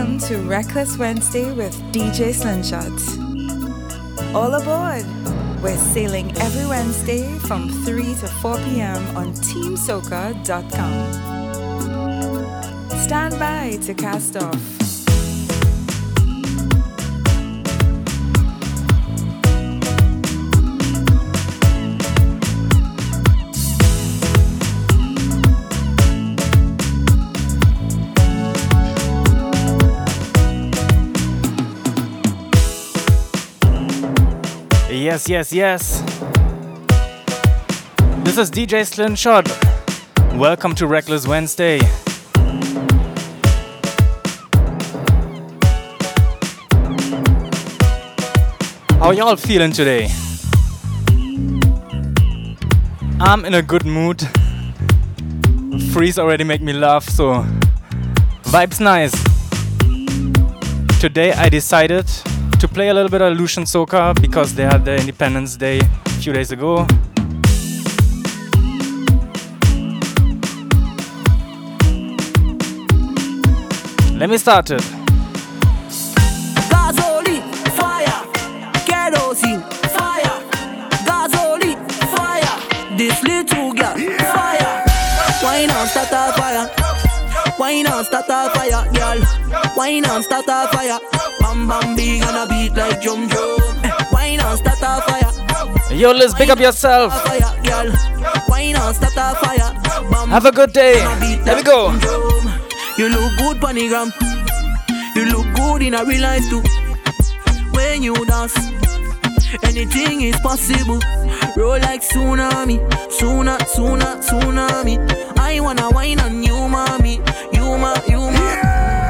Welcome to Reckless Wednesday with DJ Slingshot. All aboard! We're sailing every Wednesday from 3 to 4 p.m. on TeamSoca.com. Stand by to cast off. Yes, yes, yes. This is DJ Slingshot. Welcome to Reckless Wednesday. How y'all feeling today? I'm in a good mood. Freeze already make me laugh, so vibes nice. Today I decided to play a little bit of Lucian Soca because they had their Independence Day a few days ago. Let me start it. This little girl, fire. Why not start a fire? Why not start a fire, girl? Why not start a fire? Bam bam big and a beat like drum drum. Why not start a fire? Yo, let's pick up yourself. Why not start a fire? Have a good day. and a beat There we go. drum drum. You look good, panigram. You look good in a real life too. When you dance, anything is possible. Roll like tsunami, sooner, sooner, tsunami. I wanna wine on you, mommy. You ma, you ma.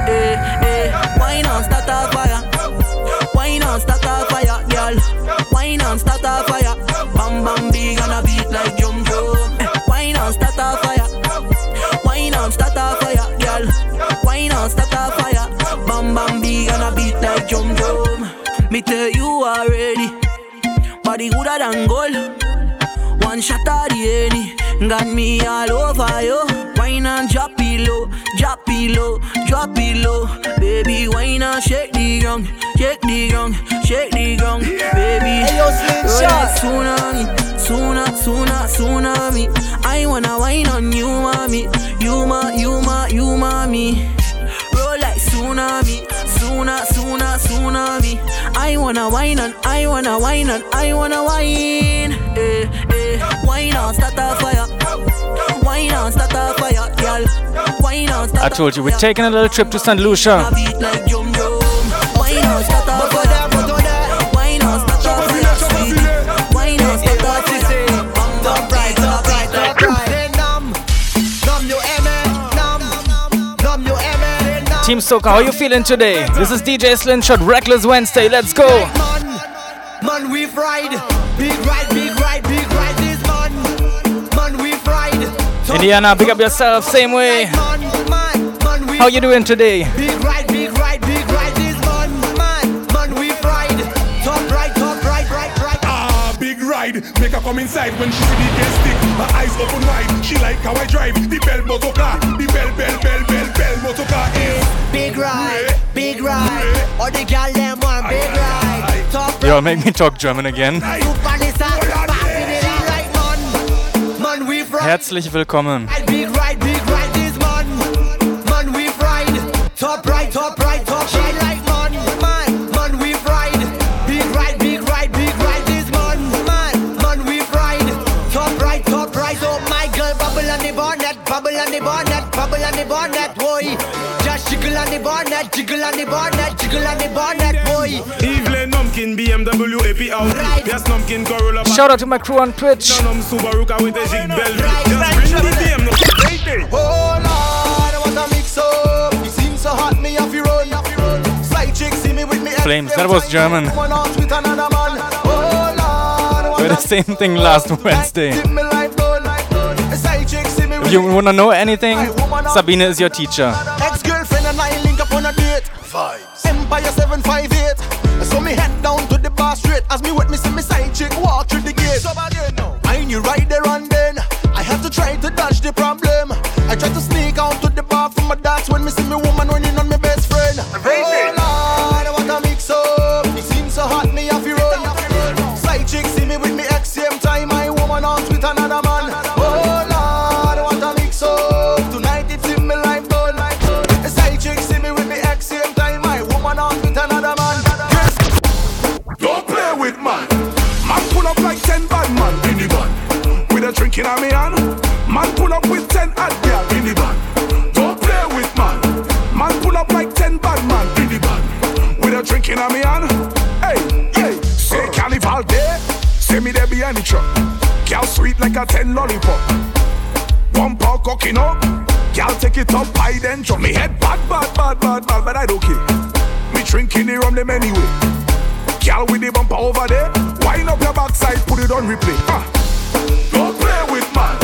Eh, eh. Wine on start a fire. Wine on start a fire, girl. Wine on start a fire. Bam bam big and a beat like drum drum. Eh, Wine on start a fire. Wine on start a fire, girl. Wine on start a fire. Bam bam big and a beat like drum drum. Me tell you already, body gooder than gold. One shot of the any, got me all over you. Wine and drop it low, drop it low, drop it low. Baby, wine and shake the ground, shake the ground, shake the ground. Baby, Hey, yo, Slim roll Shot. like tsunami, sooner, sooner, tsunami. I wanna wine on you, mommy. You ma, you ma, you mommy. Roll like tsunami, sooner, sooner, tsunami. I wanna wine and I wanna wine and I wanna wine. Eh, eh. Wine on, start a fire. Wine on, start a fire, girl. Wine on, start I a told you, we're taking a little trip to St. Lucia. A beat like drum drum. Wine on, start a But go fire. there, but go there. Wine on, start a fire. sweet. Wine on, start a fire. Bam, bam, Right, beat, up, right, beat, up, right. Say numb, numb you aimé, numb, numb you aimé, numb. Team Soca, how you feeling today? This is DJ Slingshot, Reckless Wednesday. Let's go. Man, man, Indiana, big up yourself, same way. How you doing today? Big ride, big ride, big ride this man. Man, man, we fried. Top right, top right, right, right. Ah, big ride. Make her come inside when she see the gas stick. Her eyes open wide. She like how I drive the bell motor car. The bell, bell, bell, bell, bell motor car is. Big ride, big ride. All the gal them want big ride. Top Yo, make me talk German again. Herzlich willkommen. Bubble on the bonnet, bubble on the bonnet, bubble on the bonnet, boy. Just on the bonnet, jiggle on the bonnet, jiggle on the bonnet, boy. Evelyn Numpkin, BMW, AP out. Right. Yes, Numpkin, Corolla. Shout out to my crew on Twitch. Num Subaru car with a jig bell. Right, Just bring the right. DM. no- Oh Lord, what a mix up. You seem so hot, me off you run. Side chick see me with me. Flames, that was German. to One out with another man. Oh Lord, We're the same thing last Wednesday. Tip me like blood. Side chick see me If you wanna know anything, Sabine is your teacher. Empire 758. So me head down to the bar straight as me wet me see me side chick walk a ten lollipop. One paw cooking up. Girl take it up high then drop me head bad, bad, bad, bad, bad, but I don't care. Me drinking the rum them anyway. Girl with the bumper over there. Wind up your backside, put it on replay. Don't play with man.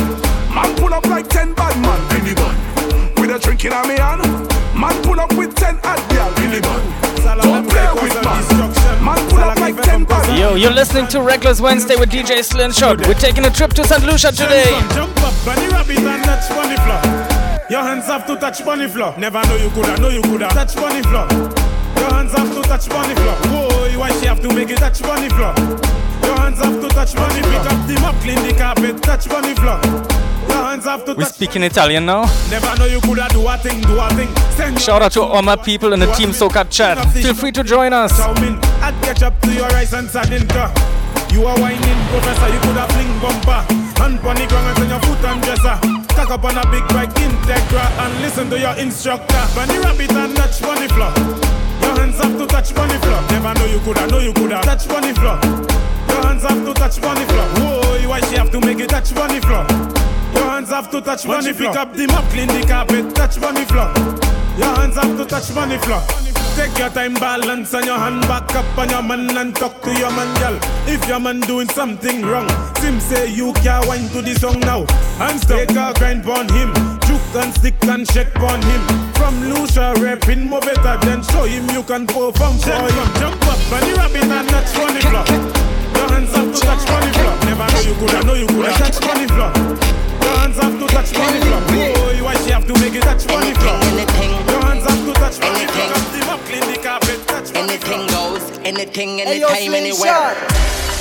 Man pull up like ten bad man the band. With a drink in me hand. Man pull up with ten hot girl in the. Don't play with man. Man pull up like ten bad. Yo, you're listening to Reckless Wednesday with DJ Slingshot. We're taking a trip to St. Lucia today. Jump up, bunny rabbit and touch bunny floor. Your hands have to touch bunny floor. Never know you coulda, know you coulda touch bunny floor. Your hands have to touch bunny floor. Whoa, why she have to make it touch bunny floor? Your hands have to touch bunny floor. Pick up the mop, clean the carpet, touch bunny floor. Have We speak in Italian now. Never know you coulda do a thing, do thing. Shout out to all my people in the Team Soca chat. Feel free to join us. I'd catch up to your rice and sardine car. You are whining, professor, you coulda fling bumper. Hand on the ground and send your foot and dresser. Cock up on a big bike, Integra, and listen to your instructor. Bunny rabbit and touch bunny floor. Your hands have to touch bunny floor. Never know you coulda, know you coulda touch bunny floor. Your hands have to touch bunny floor. Whoa, why she have to make it touch bunny floor? Your hands have to touch money. Pick up the mop, clean the carpet, touch money floor. Your hands have to touch money floor. Take your time, balance on your hand back up on your man and talk to your man, girl. If your man doing something wrong, Sim say you can't wine to the song now. And take a grind on him, juke and stick and shake on him. From Lucia rapping more better than show him you can perform for him. Jump up, bunny rabbit and touch funny floor. Your hands have to touch funny floor. Never know you coulda, know you coulda touch funny floor. Hands have to touch money floor. Boy, why she have to make it touch money floor? Your hands have to touch funny floor. Up the mop, clean the funny Anything goes, anything, anytime, anywhere.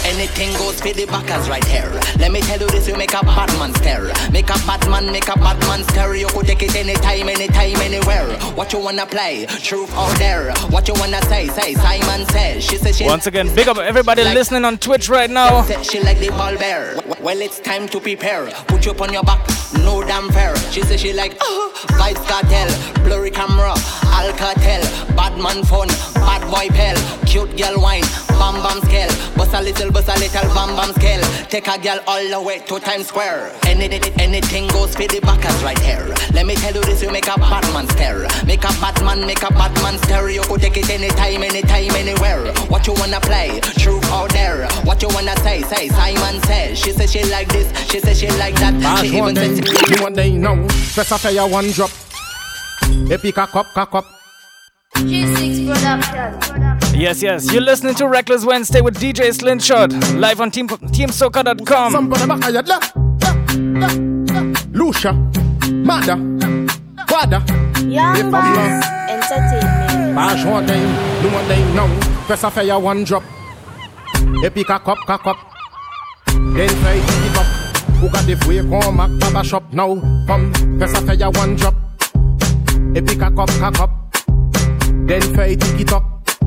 Anything goes for the backers right here. Let me tell you this, you make a bad man stare. Make a bad man, make a bad man stare. You could take it anytime, anytime, anywhere. What you wanna play? Truth or dare? What you wanna say? Say Simon says. She says she Once again, big up everybody listening on Twitch right now. She like the ball bear. Well, it's time to prepare. Put you up on your back, no damn fair. She says she like oh, vibes cartel, blurry camera, Alcatel, bad man fun, bad boy pal, cute girl wine, bam bam scale, bust a little, bust a little bam bam scale. Take a girl all the way to Times Square. Any, anything goes for the backers right here. Let me tell you this, you make a bad man stare. Make a bad man, make a bad man stare. You could take it anytime, anytime, anywhere. What you wanna play? Truth or dare? What you wanna say? Say Simon says. She says she like this, she says she like that. March She even says you one day now. Press a fire one drop. Epic a cup, cock up. Yes, yes, you're listening to Reckless Wednesday with DJ Slingshot, live on team, TeamSoca.com. Lucia, Mada, Wada. Young I'm Bass lost. Entertainment. March one day, you one day now. Press a fire one drop. Epic a cup, cock up. Then try to keep up. Who got the free come back baba shop now? Come, press a fire one drop. Epic a cup, cock up. Then try to keep up.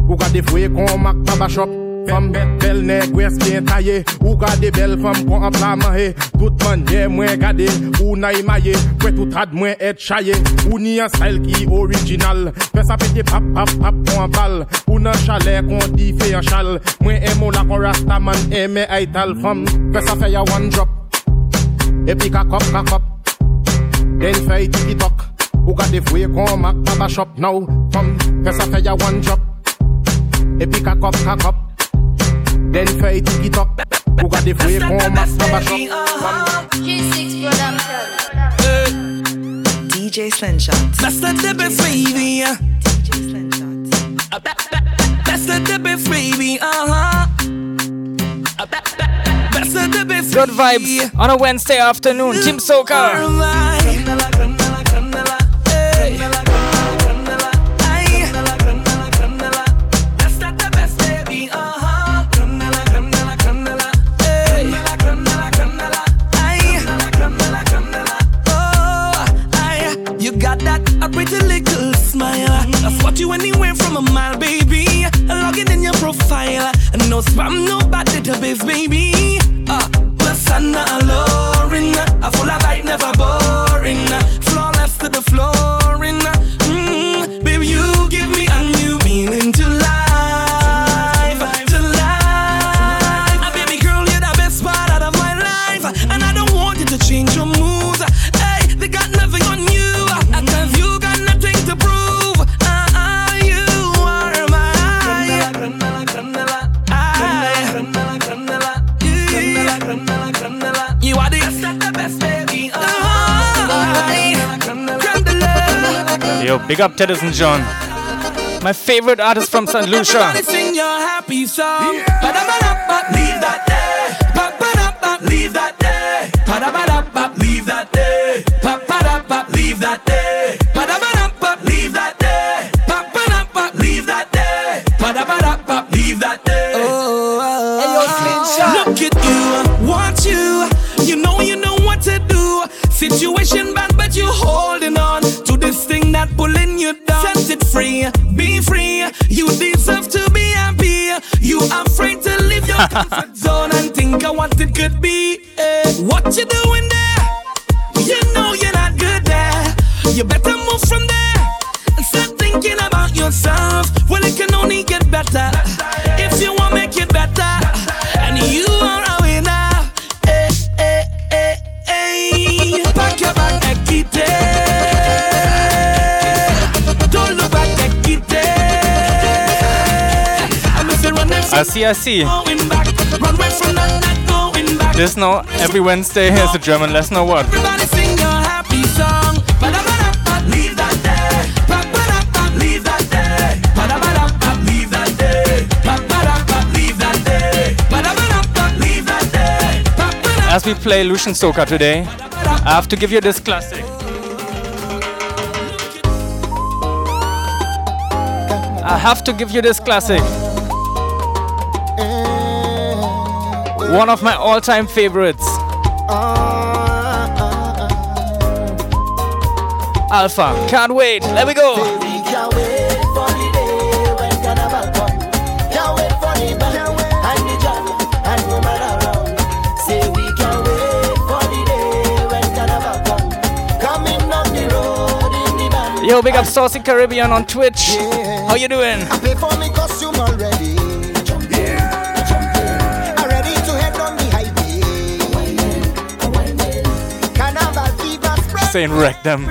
Who got the free come back baba shop? Femme belle nèg wè bien taillé Ou gade belle femme kon an pla manye Tout manye mwen gade. Ou na imaye Pwè tout ad mwen et chaye. Ou ni an style ki original? Fè sa pete pap pap pap kon an bal Ou nan chalet kon di fe an chal? Mwen emo la kon rasta man eme ay tal fam. Fè sa fè ya one drop. Epi kakop kakop Den fè tiki tok Ou gade fwe kon mak baba shop now Fam fè sa fè ya one drop Epi kakop kakop Den fè tiki tok Ou gade fwe kon mak baba shop G6 Production. DJ Slingshot. Best of the best, baby. uh. DJ Slingshot. Best of the best, baby. Uh huh. Best of the best. Good vibes on a Wednesday afternoon, Team Soca. No spam, no bad database, baby. Big up Teddyson John. My favorite artist from St. Lucia. Sing your happy song. Ba-da-ba-da-ba, Leave that day. Leave that day. You doing there? You know you're not good there. You better move from there and start thinking about yourself. Well, it can only get better if you want make it better. And you are a winner. Eh, eh, eh, eh. Pack your bag, it eh. Don't look back, take it eh. I'm if you run I see, I see. Going back. This now, every Wednesday here's a German lesson or what? Everybody sing your happy song. Ba-da-ba-da-ba, Leave that day. Ba-ba-da-ba, Leave that day. Ba-da-ba-da-ba, Leave that day. Ba-ba-da-ba, Leave that day. Ba-da-ba-da-ba, Leave that day. Ba-ba-da- As we play Lucian Soca today, I have to give you this classic. I have to give you this classic. One of my all time favorites. Alpha, can't wait. Let me go. We band. Yo, big up Saucy Caribbean on Twitch. How you doing? Saying wreck them.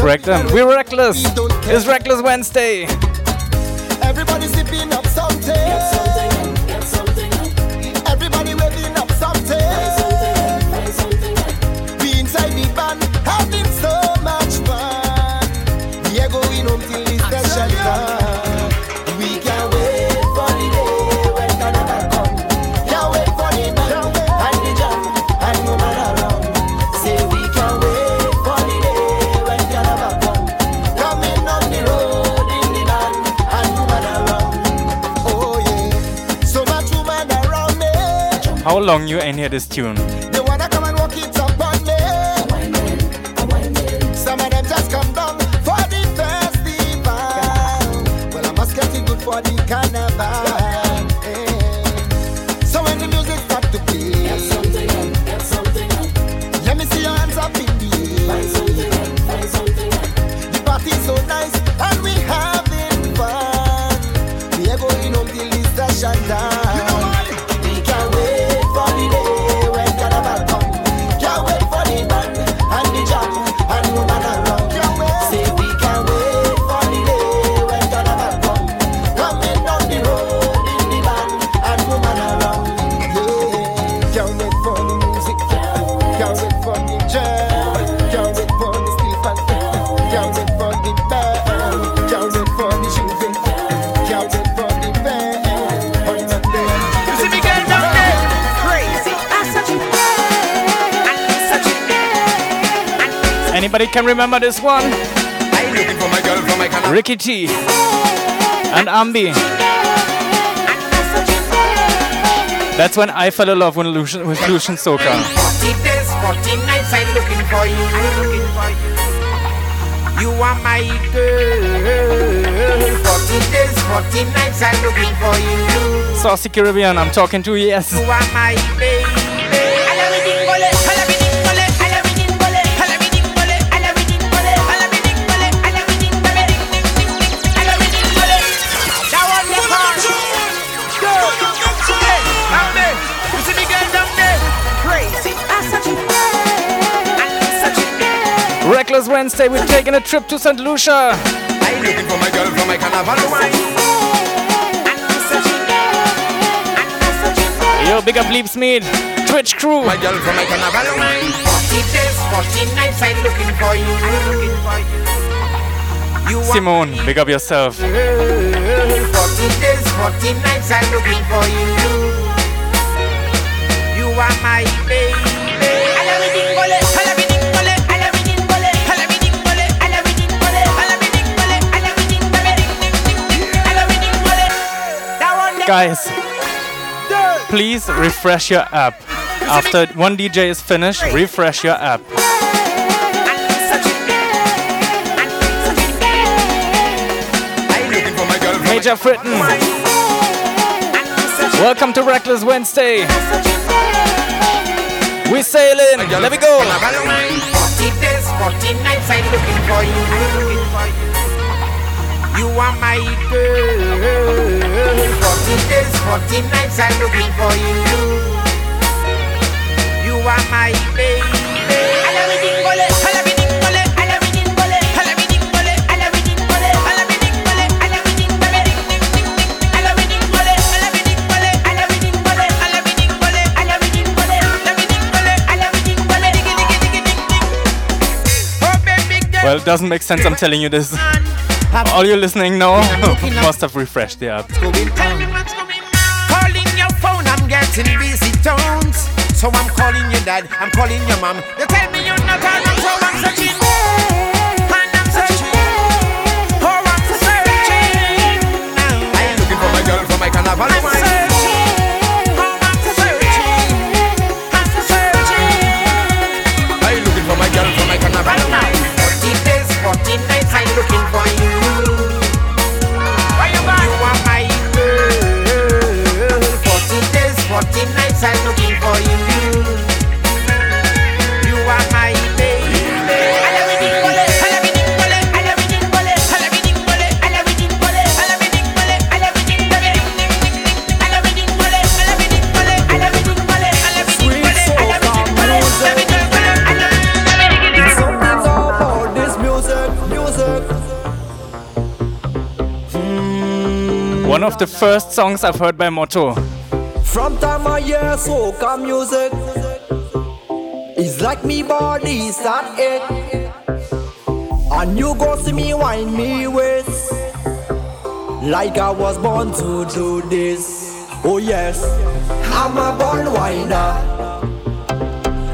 Wreck them. We're reckless. It's Reckless Wednesday. How long you ain't hear this tune? They wanna come and walk it up on me. Some of them just come down for the festival. Well, I must get it good for the carnival. eh. So Anybody can remember this one? I'm looking for my girl from my canal. Ricky T and Ambi. That's when I fell in love with Lucian, with Lucian Soca. 40 days, 40 nights, I'm looking for you. I'm looking for you. You are my girl. 40 days, 40 nights, I'm looking for you. Saucy Caribbean, I'm talking to you, yes. You are my baby. Reckless Wednesday, we're taking a trip to St. Lucia. I'm looking for my girl from my carnival wine. Yo, big up Leaps Mead, Twitch crew. My girl from my carnival wine. 40 days, 40 nights, I'm looking for you. I'm looking for you. Simone, big up yourself. 14 days, 14 nights I'm looking for you. You are my baby. Guys, please refresh your app. After one DJ is finished, refresh your app. Major Fritten. Welcome to Reckless Wednesday. We sailing. Let me go. 14 days, 14 nights I'm looking for you. You are my girl. 14 days, 14 nights I'm looking for you. You are my baby. Well, it doesn't make sense I'm telling you this. All you listening now must have refreshed the app. Calling your phone, I'm getting busy tones. So I'm calling your dad, I'm calling your mom. You tell me you're not on, so I'm searching. And I'm searching. Oh, I'm searching. I'm looking for my girl for my carnival. Of the first songs I've heard by Motto. From time I hear soca music, it's like me body start ache. And you go see me wind me waist, like I was born to do this. Oh yes, I'm a born whiner.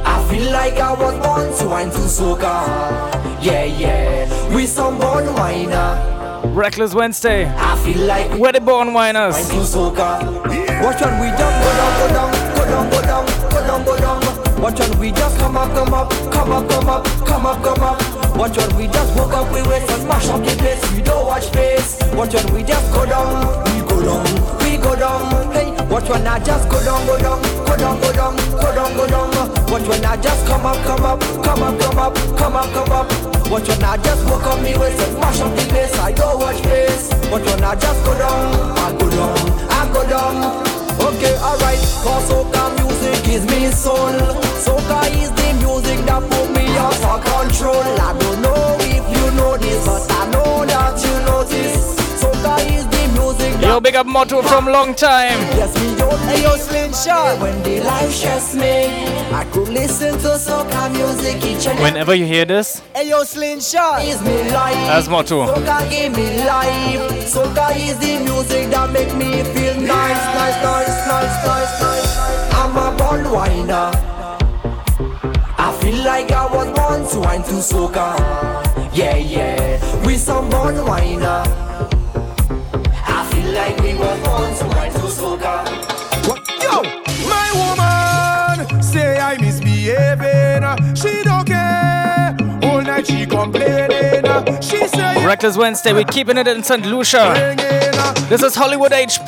I feel like I was born to wine to soca. Yeah, yeah, we some born whiner. Reckless Wednesday. I feel like Where the born whiners. wine. Watch when we just go down, go down, go down, go down, go down, go down. Watch when we just come up, come up, come up, come up, come up, come up. Watch when we just woke up, we wait and mash up the place. We don't watch face. Watch when we just go down, we go down, we go down. Hey, watch when I just go down, go down, go down, go down, go down, go down. Watch when I just come up, come up, come up, come up, come up, come up. Watch when I just woke up, me waist and mash up the place. I don't watch face. Watch when I just go down, I go down, I go down. Okay, alright, cause soca music is me soul. Soca is the music that put me out for control. I don't know if you know this, but Yo, big up Motto from long time. Yes, me don't hey, yo, Slingshot. When the life stress me, I could listen to soca music each and Whenever you hear this, Hey yo, Slingshot is me life. As motto. Soca give me life. Soca is the music that make me feel nice, nice, nice, nice, nice, nice. I'm a born whiner. I feel like I was born to wine to soca. Yeah, yeah, we some born whiner. Like we were born to wine to soca. Yo, my woman say I misbehaving. She don't. She complaining. Uh, she say Reckless Wednesday, we're keeping it in St. Lucia. Uh, this is Hollywood HP.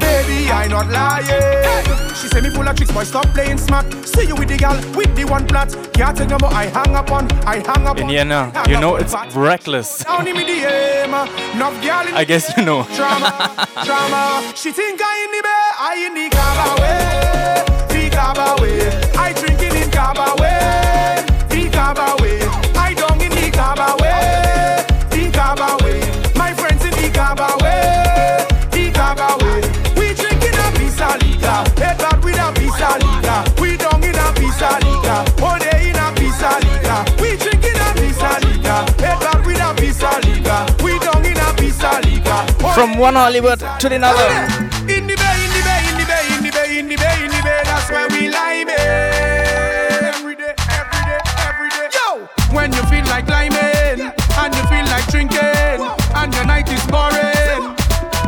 Baby, I not lying. She say me full of tricks, boy. Stop playing smart. See you with the gal with the one plot. Can't take no more. I hang up on. I hang up on. Indiana, you know it's reckless. Only me the aim. Enough gal in I guess you know. drama, drama. She think I in the bay, I in the cabaret, the cabaret. I drinking in cabaret, From one Hollywood to the other. In the bay, in the bay, in the bay, in the bay, in the bay, in the bay, that's where we lime Every day, every day, every day. Yo! When you feel like climbing, and you feel like drinking, and your night is boring,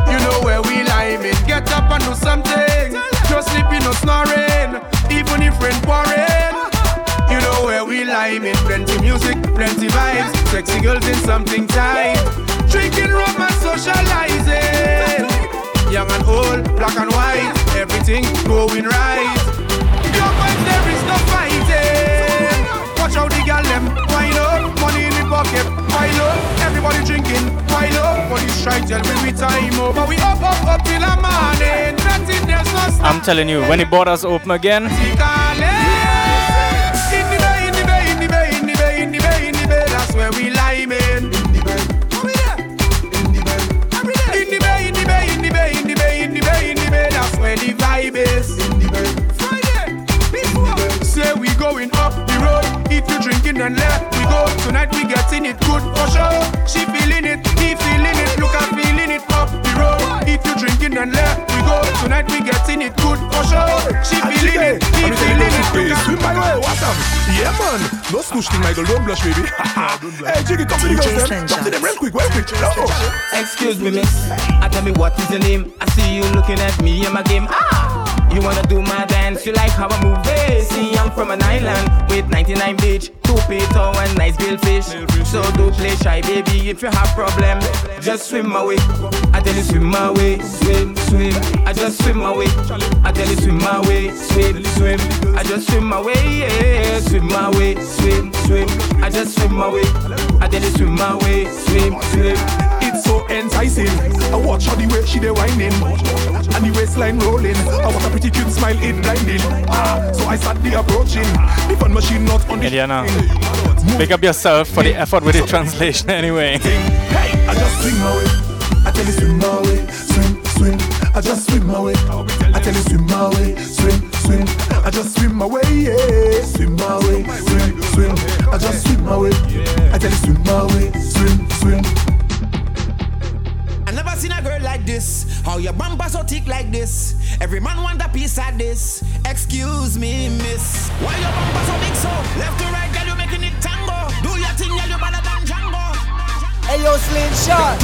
you know where we lime Get up and do something. Just sleeping or snoring, even if rain pouring. Where we lime in Plenty music, plenty vibes, sexy girls in something tight. Drinking rum and socializing. Young and old, black and white, everything going right. Your mind there is no fighting. Watch out the gal them, wind up, money in the pocket, pile up. Everybody drinking, pile up. Try tell me we time over, we up, up, up till the morning. Nothing there's no. I'm telling you, when the borders open again, If and left, we go. Tonight we getting it good for sure. She feeling it, he feeling it. Look, I'm feeling it up the road. If you drinking and left, we go. Tonight we getting it good for sure. She feeling it, he feeling it. Look, I'm Swim my way, what's up? Yeah, man. No snoosh thing, Michael. Don't blush, baby. hey, Jiggy, talk to the girls, them. Talk to them real quick, real quick. No. Excuse me, miss. I tell me what is your name. I see you looking at me in my game. Ah! You wanna do my dance? You like how I move it? See, I'm from an island with 99 beach, two peto and nice billfish. So do play shy, baby. If you have problem, just swim my way. I tell you swim my way, swim, swim. I just swim my way. I tell you swim my way, swim, swim. I just swim my way, yeah, swim my way, swim, swim. I just swim my way. I tell you swim my way, swim, swim. So enticing. I watch how the way she dey whining and the waistline rolling. I want a pretty cute smile, it blinding. Ah, so I start the approaching. The fun machine not on the. Indiana, pick up yourself for the effort with the translation anyway. Hey, I just swing my way. I tell you swim my way, swim, swim. I just swim my way. I tell you swim my way, swim, swim. I just swim my way, yeah. Swim my way, swim, swim. I just swim my way. I tell you swim my way, swim, swim. I never seen a girl like this. How your bumper so thick like this? Every man want a piece of this. Excuse me, miss. Why your bumper so big so? Left to right, girl, you making it tango. Do your thing, girl, you better than Django. Hey yo, Slim Shot.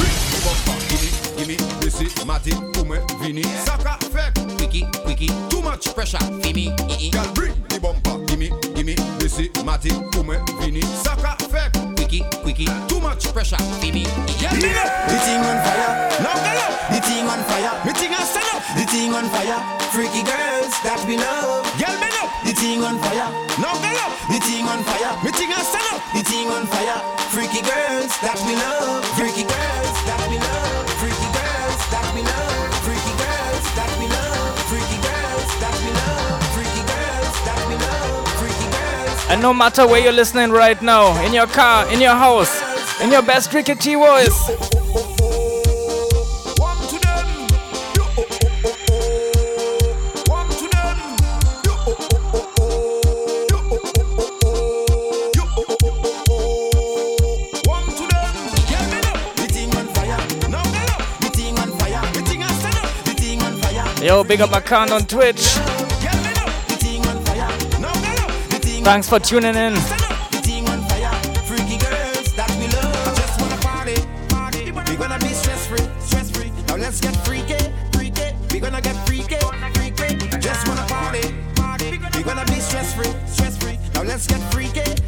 Gimme, give me, Missy, Matty, Ume, Vinny. Saka, fake, quicky, quicky. Too much pressure, for me. Girl, bring the bumper. Gimme, gimme, Missy, Matty, Ume, Vinny. Saka, fake, quicky, quicky. Too much pressure, for me. Yeah, me know. The thing on fire. Now go up. The thing on fire. Me thing on stand up. The thing on fire. Freaky girls that we love. Girl, me know. The thing on fire. Now go up. The thing on fire. Me thing on stand up. The thing on fire. Freaky girls that we love. Freaky girls that we love. Freaky girls that we love. And no matter where you're listening right now, in your car, in your house, in your best cricket T voice. Yo, big up my account on Twitch. Free, for tuning in. let's get freaky,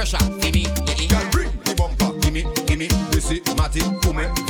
Pressure, for me. Girl, bring the bumper. Gimme, gimme, Missy, Matty, Ume, Vinny. Saka,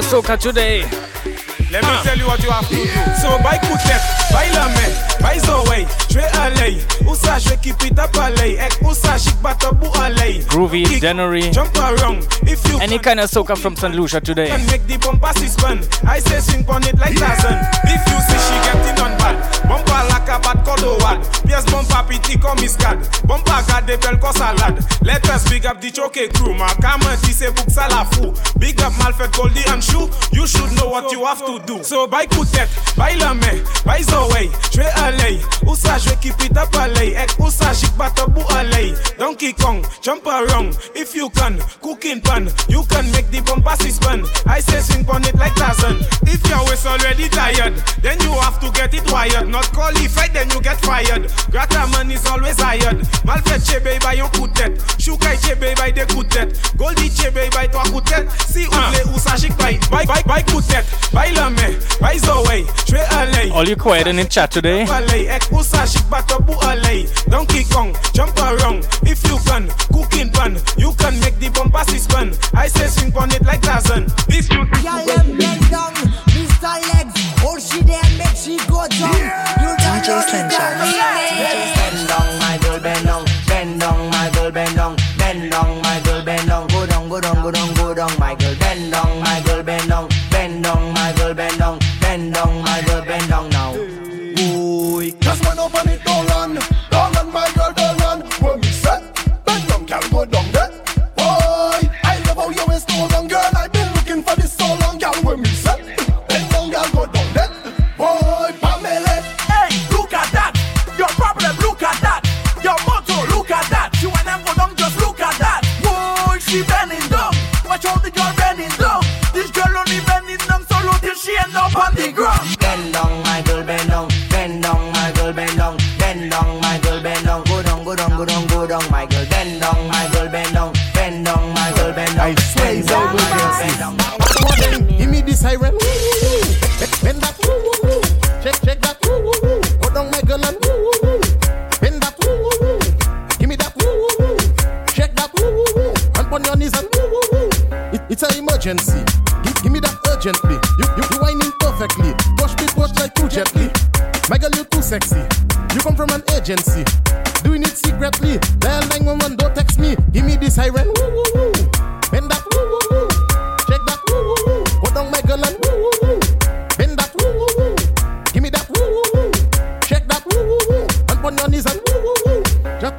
Soca today. Let me tell you what you have to do. So buy Kutek, buy Lame, buy Zoe, Tre Alay, Usa je keep it up Alay, Ek Usa shik bata bu Alay. Groovy, Dennery, Jump around, if you any kind of soca from St. Lucia today. can make the bumper si spin. I say swing on it like Tarzan. If you see she getting on bad, bumper like a bad codowad. Pièce bumper piti comme miscad. Bumper garde belle comme salade. Let us big up the choke crew. Ma kama ti se book salafou. Big up Malfred Goldie and Shoe. You should know what you have to do. So buy Kutet, buy Lame, buy Zoe, Tre Alay. Usa je keep it up Alay. Ek Usa shik bata bu Alay. Donkey Kong, jump around. If you can, cooking pan. You can make the bumper si spin. I say swing on it like Tarzan. If your waist already tired, then you have to get it wired. Not qualified, then you get fired. Grata man is always hired. Malfait chebe by yon coutet. Choukai chebe by de coutet. Goldie chebe by toi coutet. Si ouble ou sa chic by. By, by, by coutet. By lame. By zoe. Tre alay. All you quiet in the chat today. Alay. Ek usa chic bata bu alay. Donkey Kong. Jump around. If you can. Cooking pan. You can make the bumper si spin. I say swing on it like Tarzan. If you Y'all them bend down, Mr. Legs. Hold she there, make she go down. You don't DJ know Slim the Shot. time. Bend down, my girl, bend down, bend down, my girl, bend down, bend down,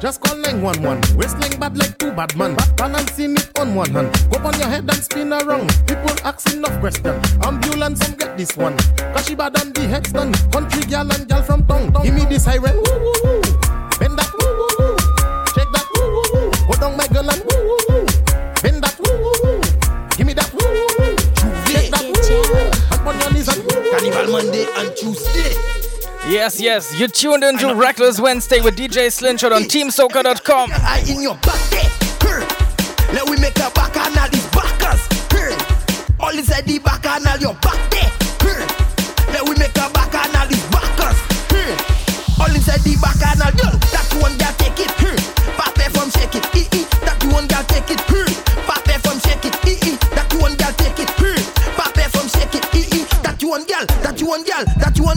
just, just call 911. Whistling bad like two bad man. Balancing it on one hand. Go on your head and spin around. People asking enough question. Ambulance, some get this one. Cause she bad on the headstand. Country gal and gal from town. Give me the siren. Bend that. Check that. Go down, my girl, and bend that. Give me that. Check that. And on your knees and Carnival Monday and Tuesday. Yes, yes, you tuned into Reckless Wednesday with DJ Slingshot on TeamSoca.com. In your. Her. Let we make a back all these backers. All back all your back. Let we make a back all these backers. All back all. That one girl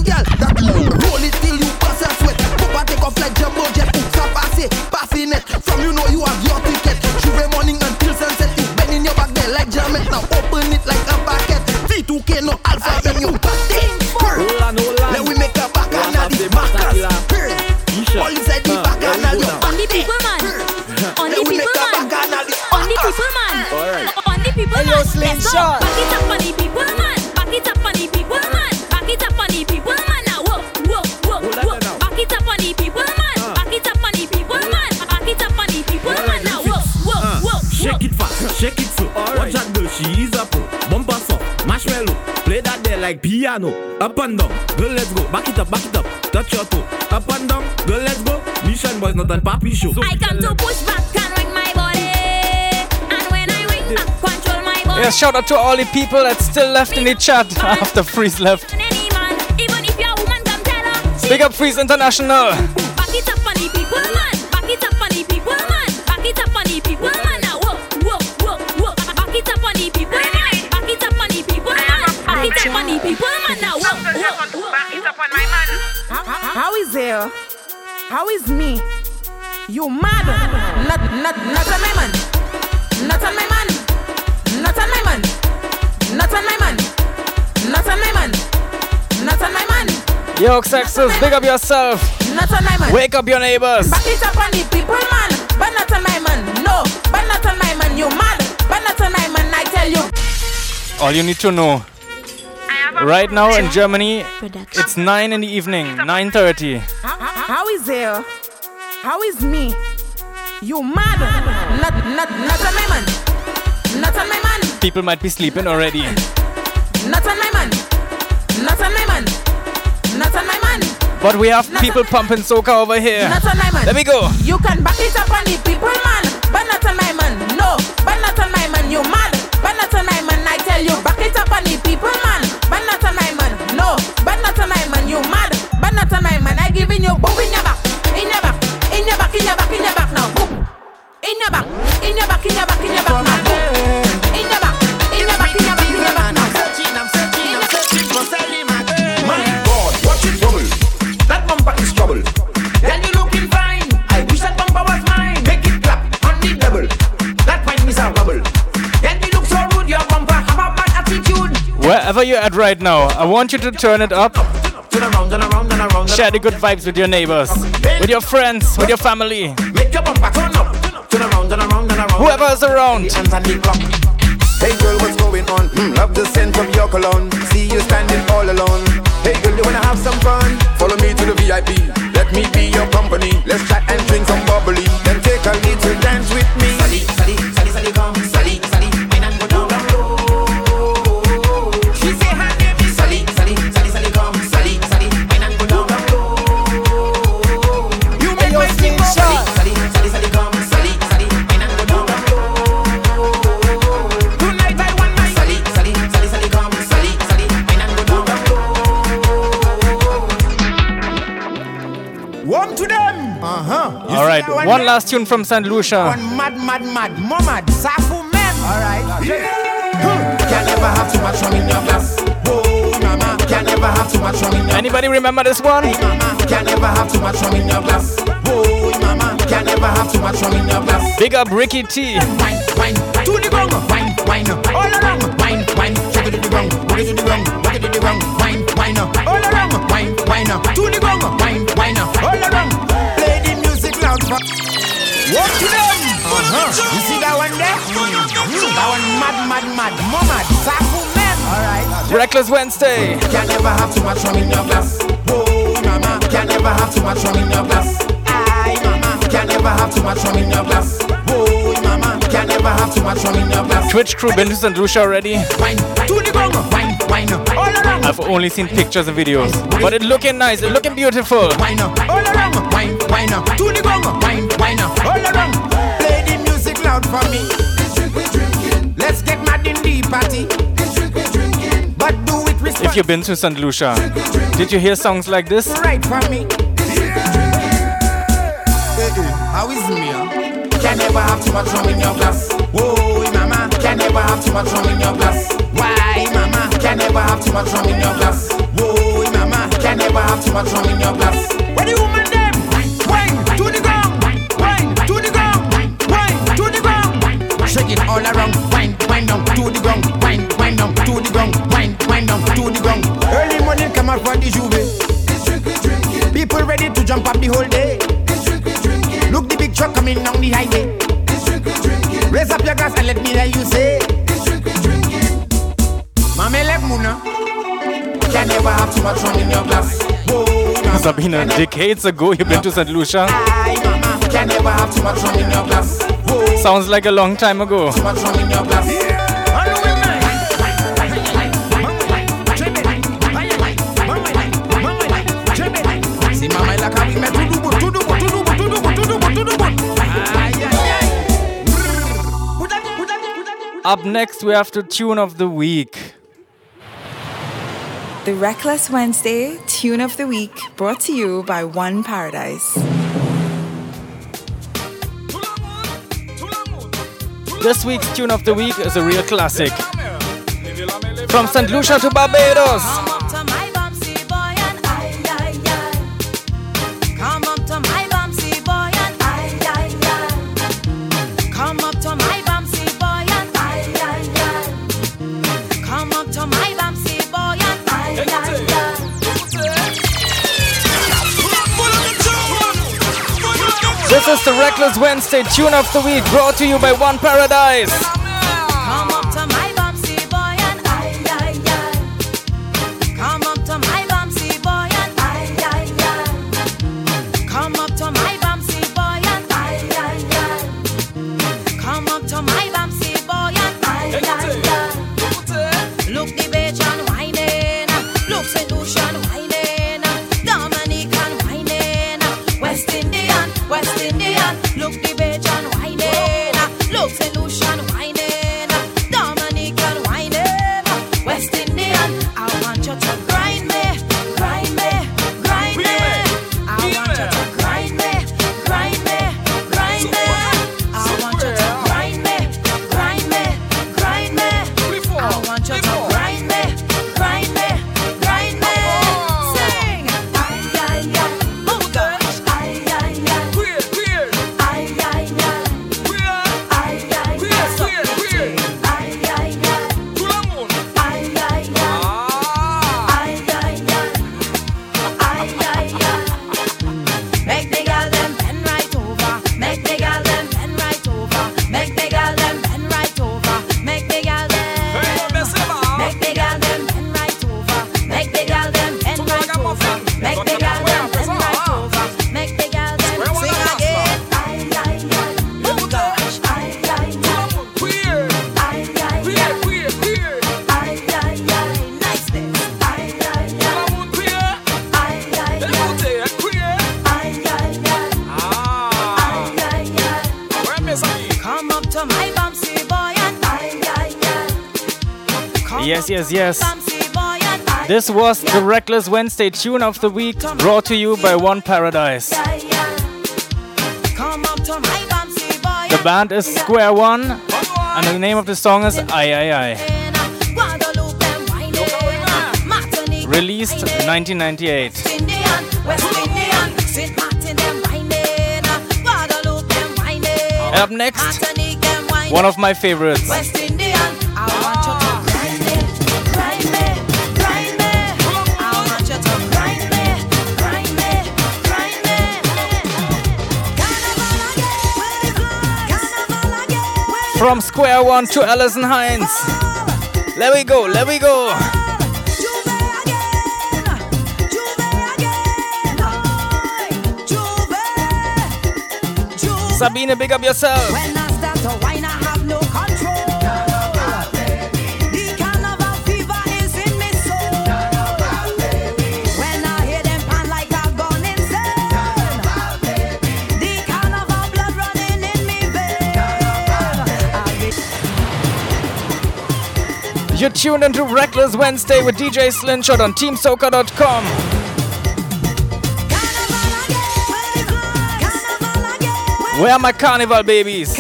girl. That one girl. That roll it till you pass and sweat. Papa take off like jumbo jet. Oops, pass it. Passing it. From you know you have your ticket. Juve morning until sunset. It's bending your back there like Jamet. Now open it like a packet. V2K no alpha. Bend your back there. Her. Let we make a back and all these backers. Her. All inside the back and all your On the people, man. On the Let we people, make a man. back and all these On the people, man. Alright. On the people, Hello, man. Slim Let's go. Shot. Back it up on the people, man. Like piano. Up and down, girl, let's go. Back it up, back it up. Touch your toe. Up and down, girl, let's go. Mission boys, not on papi show. I come to push back and wing my body. And when I wing back, control my body. Yeah, shout out to all the people that's still left in the chat after Freeze left. Any man, even if you're a woman, come tell her. Big up Freeze International. Back it up on the people, man. Back it up on the people, man. Back it up on the people, man. People, man. Now, whoa, whoa, whoa. Back it up on my man. How is there? How is me? You mad? Not, not, not on my man. Not on my man. Not on my man. Not on my man. Not on my man. Not on my man. Yo, Sexus, big up yourself. Not on my man. Wake up your neighbors. Back it up on the people, man. But not on my man. No, but not on my man. You mad? But not on my man. I tell you. All you need to know. Right now in Germany, it's 9 in the evening, 9.30. How is there? How is me? You mad? Not, not, not on my man. Not on my man. People might be sleeping already. Not on my man. Not on my man. Not on my man. But we have people pumping soca over here. Not on my man. Let me go. You can back it up on the people, man. But not on my man. No, but not on my man. You mad? But not on my man. I tell you, back it up on the people, man. But not on my man. No, but not on my man. You mad? But not on my man. I giving you boom in your back, in your back, in your back, in your back, in your back now. Boom. In your back, in your back, in your back, in your back now. Boom. Wherever you're at right now, I want you to turn it up. Share the good vibes with your neighbors, with your friends, with your family. Turn around. Hey girl, what's going on? Hmm, love the scent of your cologne. See you standing all alone. Hey girl, you wanna have some fun? Follow me to the VIP. Let me be your company. Let's chat and drink some bubbly. Last tune from St. Lucia. One mad, mad, mad, momad, Safu men. All right. Can never have too much rum in your glass. Oh, mama. Can never have too much rum in your Anybody remember this one? mama. Can never have too much rum in your glass. Oh, mama. Can never have too much rum in your glass. Big up Ricky T. Wine, wine, to the gong. Wine, wine, all around. Wine, wine, shake it to the gong. Rock it to the gong. Rock it to the gong. Wine, wine, all around. Wine, wine, to the gong. Wine, wine, all around. Play the music loud. For- Walk to them. Uh huh. You see that one there? Mm. That one mad, mad, mad, momad, Safu men. All right. Reckless Wednesday. Can never have too much rum in your glass. Oh, mama. Can never have too much rum in your glass. Aye, mama. Can never have too much rum in your glass. Oh, mama. Can never have too much rum in your glass. Twitch crew been to St. Lucia already? Wine, to the gong. Wine, wine, all around. I've only seen pictures and videos. But it looking nice, it looking beautiful. Wine, all around. Wine, wine, to the gong. Wine, wine, all around. Play the music loud for me. Let's get mad in the party. But do it If you've been to St. Lucia, did you hear songs like this? right for me. How is me? Can never have too much rum in your glass. Whoa, mama. Can never have too much rum in your glass. Why, mama? Can never have too much rum in your glass. Whoa, mama. Can never have too much rum in your glass. Sabina, decades ago you've been to St. Lucia. Sounds like a long time ago. Up next, we have the tune of the week. The Reckless Wednesday Tune of the Week brought to you by One Paradise. This week's Tune of the Week is a real classic. From St. Lucia to Barbados. the Reckless Wednesday Tune of the Week brought to you by One Paradise. yes, yes. This was the Reckless Wednesday tune of the week, brought to you by One Paradise. The band is Square One, and the name of the song is I I I. Released 1998. Up next, one of my favorites. from square one to Alison Hinds. Let we go, let we go. Sabine, big up yourself. You're tuned into Reckless Wednesday with DJ Slingshot on TeamSoca.com. Where are my carnival babies?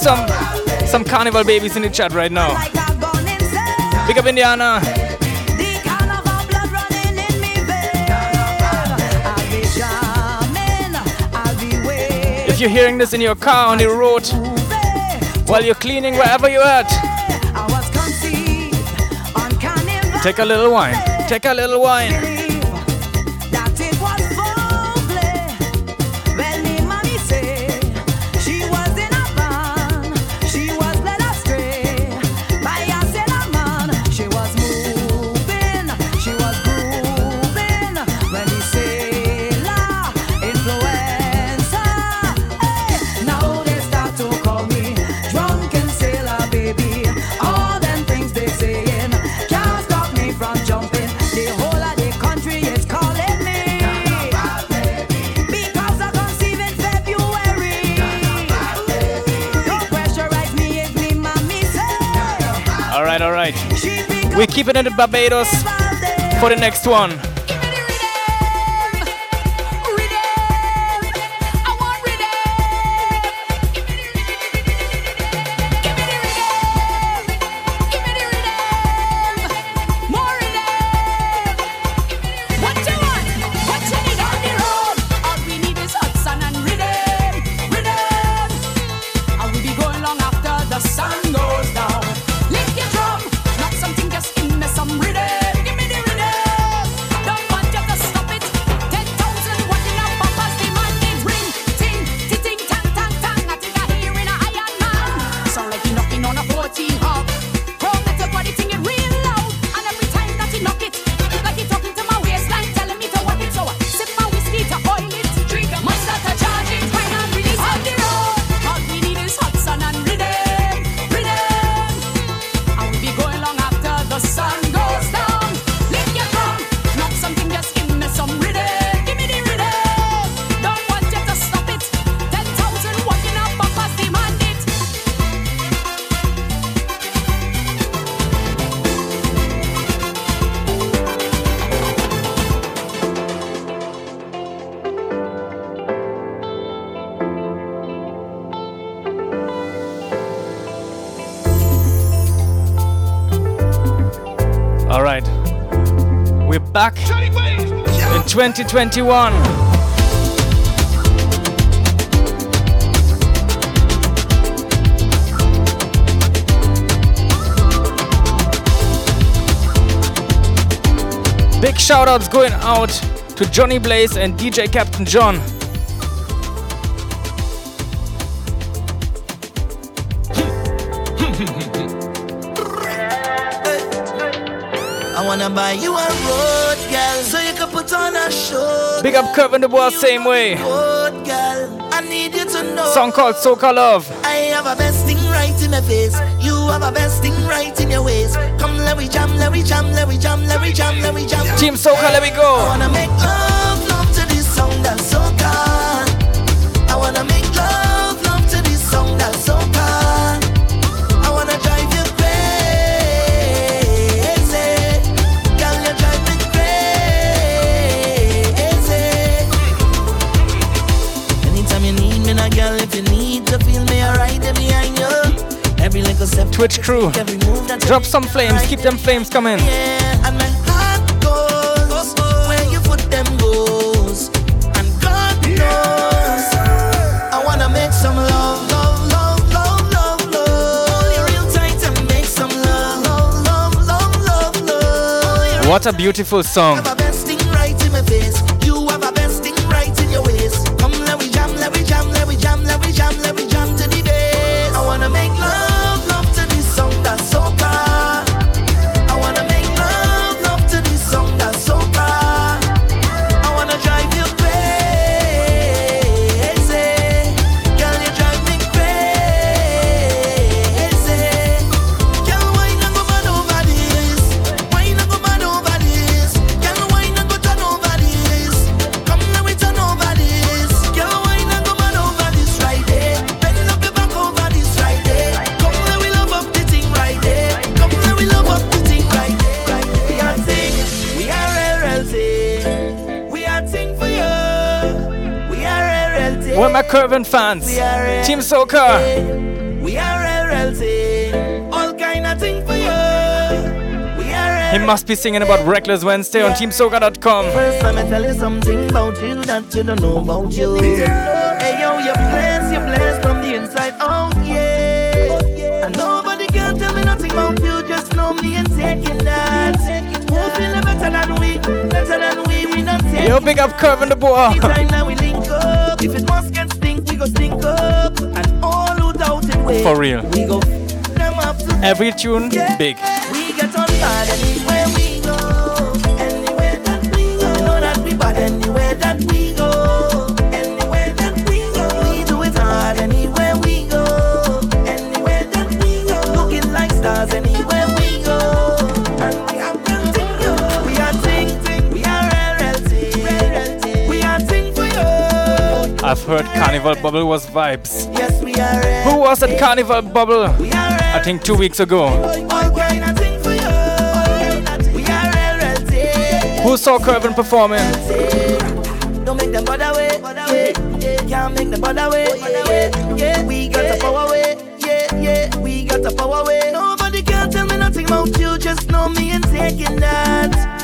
some some carnival babies in the chat right now. Pick up Indiana. If you're hearing this in your car on the road, while you're cleaning wherever you're at, take a little wine. Take a little wine. We're keeping it in Barbados for the next one. 2021. Big shoutouts going out to Johnny Blaze and DJ Captain John. I wanna buy you a road girl. So you can put on a show. Big up Curve and the Boy, same way. Good girl. I need you to know. Song called So Called Love. I have a best thing right in my face. You have a best thing right in your ways. Come, let me jam, let me jam, let me jam, let me jam, let me jam. Team Soca, let me go. Twitch crew, drop some flames, keep them flames coming. What a beautiful song. royalty. We are ting for you. We are royalty. My Curvin fans? Team Soca. We are royalty. All kind of ting for you. He must be singing about Reckless Wednesday on TeamSoca.com. First, let me tell you something about you that you don't know about you. Yeah. Hey, yo, you're blessed, you're blessed from the inside out, yeah. And nobody can tell me nothing about you, just know me and take it. Yo, big up Curve and the boy. Anytime that we link up, if it must get stink, we go stink up. And all who doubt it, For real. we go f- them up to Every tune, big. we get on bad I've heard Carnival Bubble was vibes. Yes, we are Who was at Carnival Bubble? I think two weeks ago. All kind of ting for you. We are RLT. Who saw Curvin performing? Don't make them bother way, yeah. Can't make them bother way, yeah. yeah. We got the power way, yeah, yeah. We got the power way. Nobody can tell me nothing about you, just know me and taking that.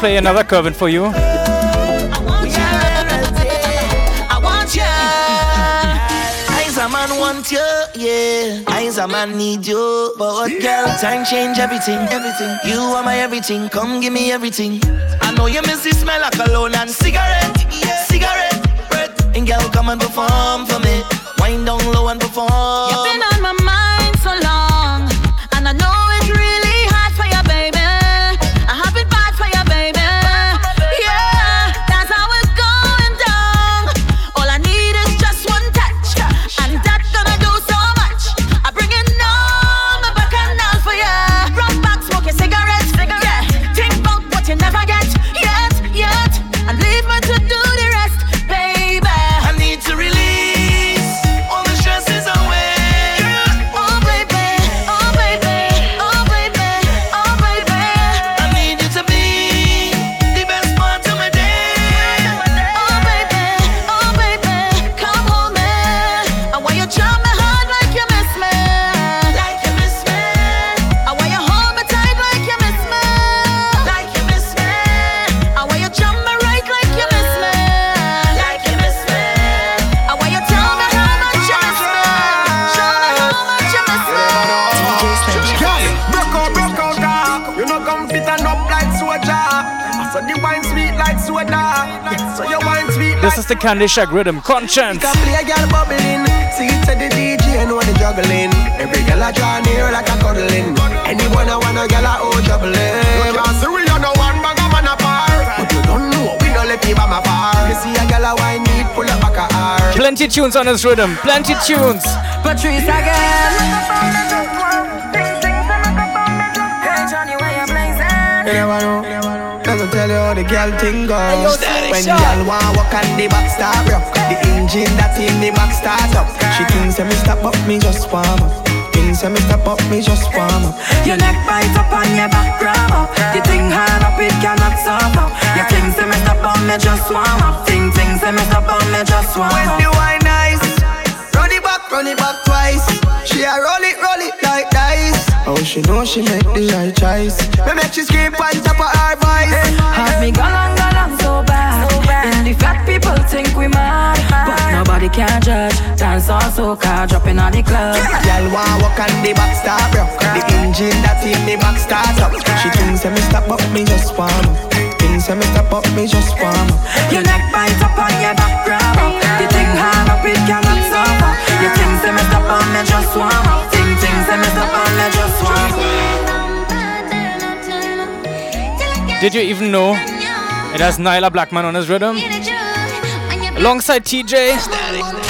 Play another Curvin for you? I want you. I's a man yeah. I's a man need you. But what girl, time change everything, everything. You are my everything, come give me everything. I know you miss the smell of cologne and cigarette, cigarette, breath. And girl, come and perform for me. Wind down low and perform. You've been on my sweet This is the Candy Shack rhythm. Conscience. Can play a girl bubbling. See it to the DJ know the juggling. Every girl I draw near like a cuddling. Anyone I want a girl I owe juggling. You can't see we are no one bag of man apart. But you don't know we don't let people my far. You see a girl I wine need pull up back a heart. Plenty tunes on this rhythm. Plenty tunes. Patrice again. Hey Johnny, where you blazing? You never know. How the girl thing goes. When girl want walk on the back start rock, the engine that in the back start up. She thinks that me stop up, me just warm up. Thinks that me stop up, me just warm up. Your neck bite up on your back grab up. You think hard up, it cannot stop up. You think say me stop on me just warm up. Think think say me stop on me just warm up. When up. the wine nice, run it back, run it back twice. She a roll it, roll it like dice. Oh, she know she make the right choice. Me make she scream on top of her voice. Have me galang galang so bad. And the fat people think we mad, but nobody can judge. Dance all soca, dropping on the club. Girl want walk on the back start rock. The engine that in the back start up. She thinks that me stop up, me just warm up. Thinks that me stop up, me just warm up. Your neck bite up on your back grab up. You think hard up, it cannot stop up. You think say me stop on me just warm up. Did you even know it has Nailah Blackman on his rhythm? Alongside TJ.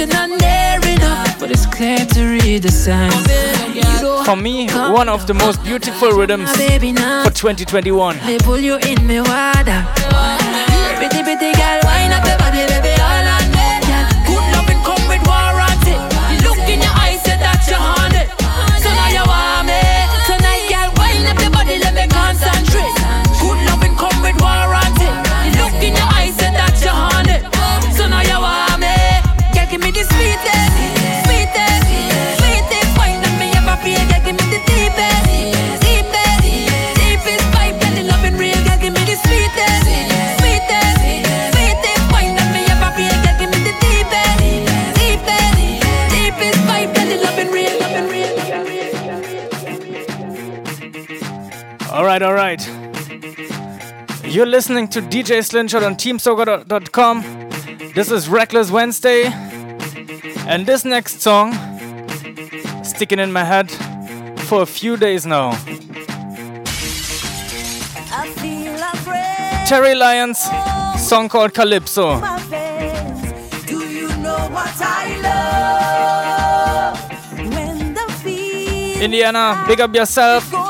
you're not near enough, but it's clear to read the signs. For me, one of the most beautiful rhythms for 2021. They pull you in me water. all right. You're listening to DJ Slingshot on TeamSoca.com. This is Reckless Wednesday. And this next song, sticking in my head for a few days now. Terri Lyons, song called Calypso. Indiana, big up yourself.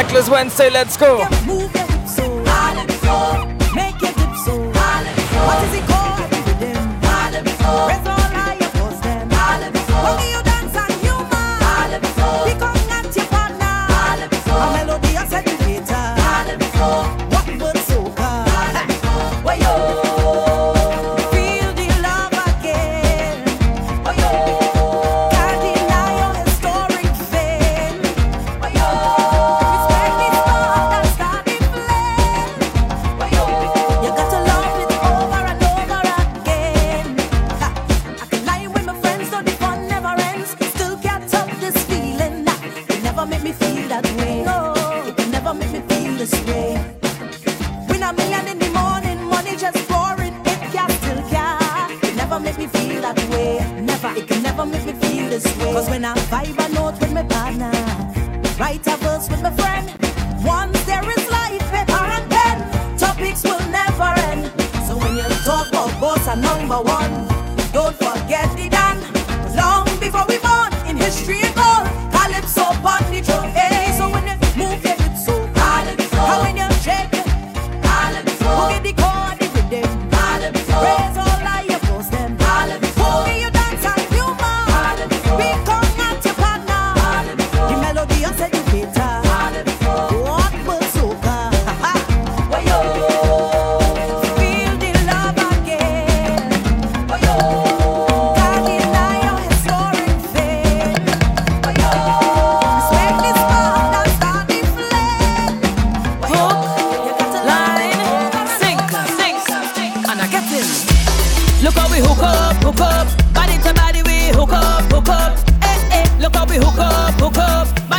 Reckless Wednesday, let's go. What is it called?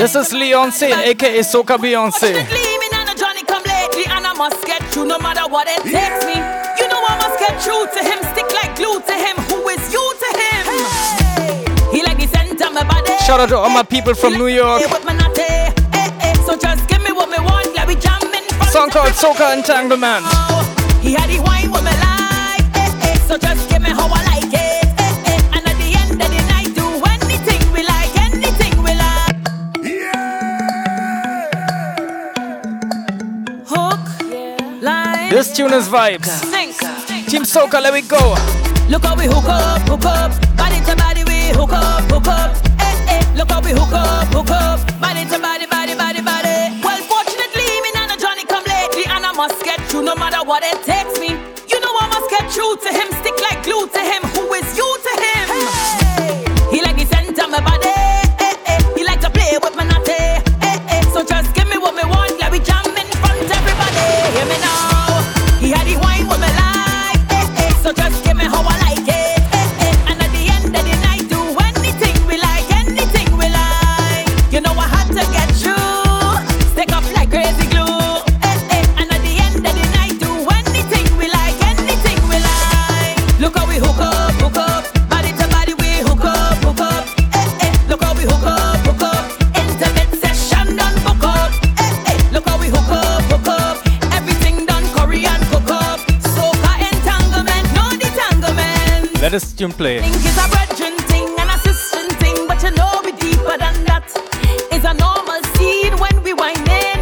This is Leonce, aka Soca Beyonce. True to him, stick like glue to him. Who is you to him? Hey. He like the center my body. Shout out to all my people from New York. Eh, eh, so just give me what me want, let me jam in. Song called Soca Entanglement. He had the wine with. This tune is vibes. Team Soca, let me go. Look how we hook up, hook up. Body to body, we hook up, hook up. Eh, eh. Look how we hook up, hook up. Body to body, body, body, body. Well, fortunately, me and Johnny come lately, and I must get through no matter what it takes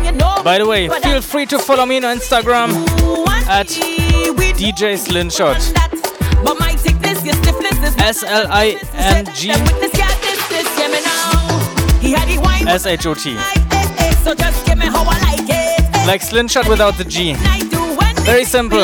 you know. By the way, feel free to follow me on Instagram at DJ Slingshot. But my thickness, your stiffness is S L I N G witness, yeah, this, this, yeah, me now. He had the wine, S H O T. eh, so just give me how I like it. Like Slingshot without the G. Very simple.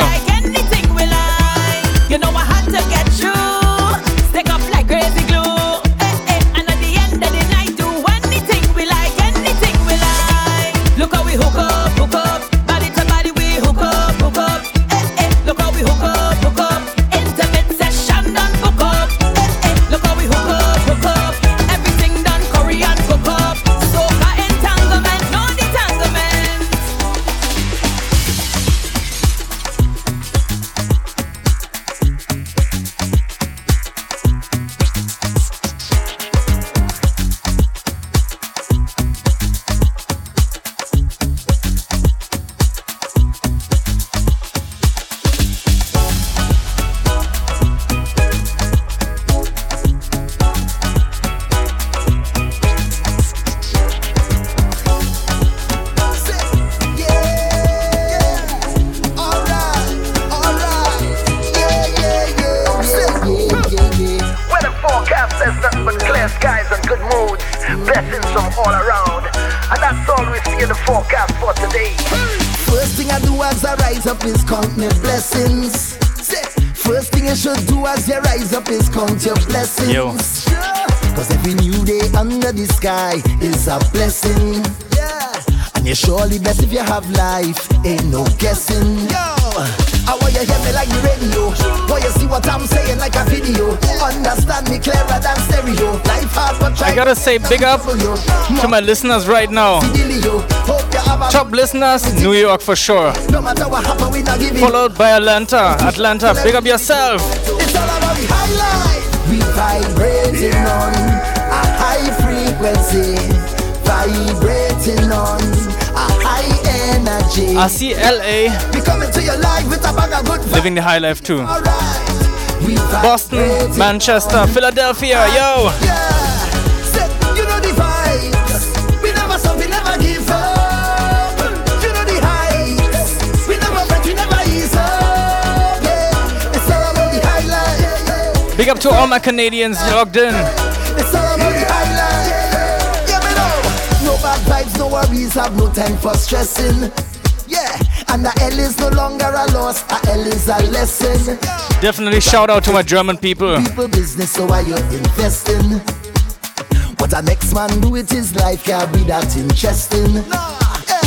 Blessed if you have life. Ain't no guessing. Yo. I want you hear me like the radio. Want you see what I'm saying like a video. Understand me clearer than stereo. Life hard but try I gotta say big up to my listeners right now. Top listeners, New York for sure. No matter what happen, we not giving. Followed by Atlanta. Atlanta, big up yourself. It's all about the highlight. We vibrating on a high frequency, vibrating on vibes. living the high life too. Boston, Manchester, Philadelphia, yo. Say, you know the vibes. We never stop, we never give up. You know the heights. We never break, we never ease up. Yeah, it's all about the highlight. Big up to all my Canadians logged in. It's all about the highlight. Yeah, me know. No bad vibes, no worries, have no time for stressing. And the L is no longer a loss, a L is a lesson. Definitely shout out to my German people. People business, so why you investing? What a next man do it his life can't be that interesting.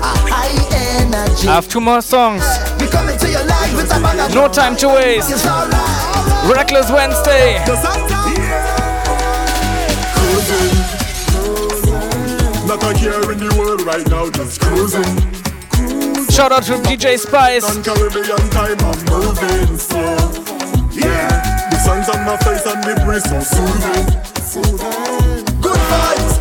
I have two more songs. We coming to your life with a No time to waste. Reckless Wednesday. Not a care in the world right now, just cruising. Shout out to DJ Spice. On Caribbean time, I'm moving slow. Yeah, the sun's on me so soothing. Good vibes,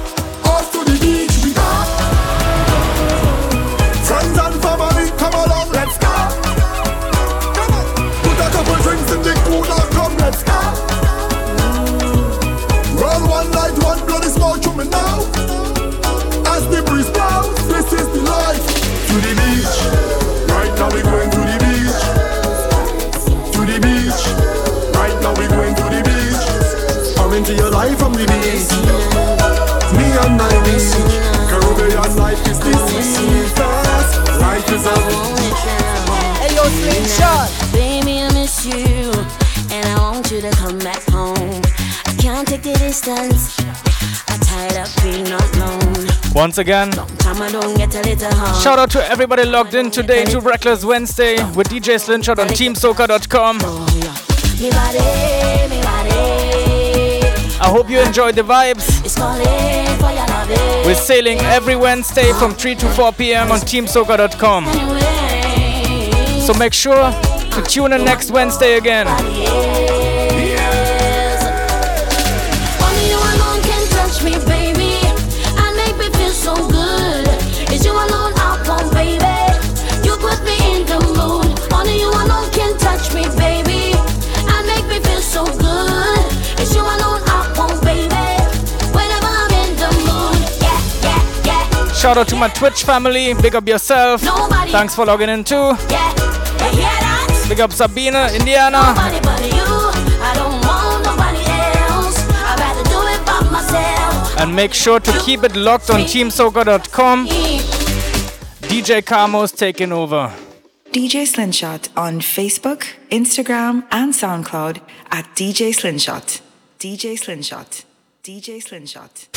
yo. Baby, I miss you, and I want you to come back home. I can't take the distance. I tired of being alone. Once again, Time I don't get a little home. shout out to everybody logged in today to Reckless Wednesday with DJ Slingshot on TeamSoca.com. Oh, me body, me body. I hope you enjoyed the vibes. It's calling for your love. We're sailing every Wednesday from 3 to 4 p.m. on TeamSoca.com. So make sure to tune in next Wednesday again. Shout out to my Twitch family. Big up yourself. Nobody- Thanks for logging in too. Yeah, you? Big up Sabina, Indiana. Nobody but you. I don't want nobody else. I'd rather do it by myself. And make sure to keep it locked on TeamSoca.com. DJ Camo's taking over. DJ Slingshot on Facebook, Instagram, and SoundCloud at DJ Slingshot. DJ Slingshot. DJ Slingshot.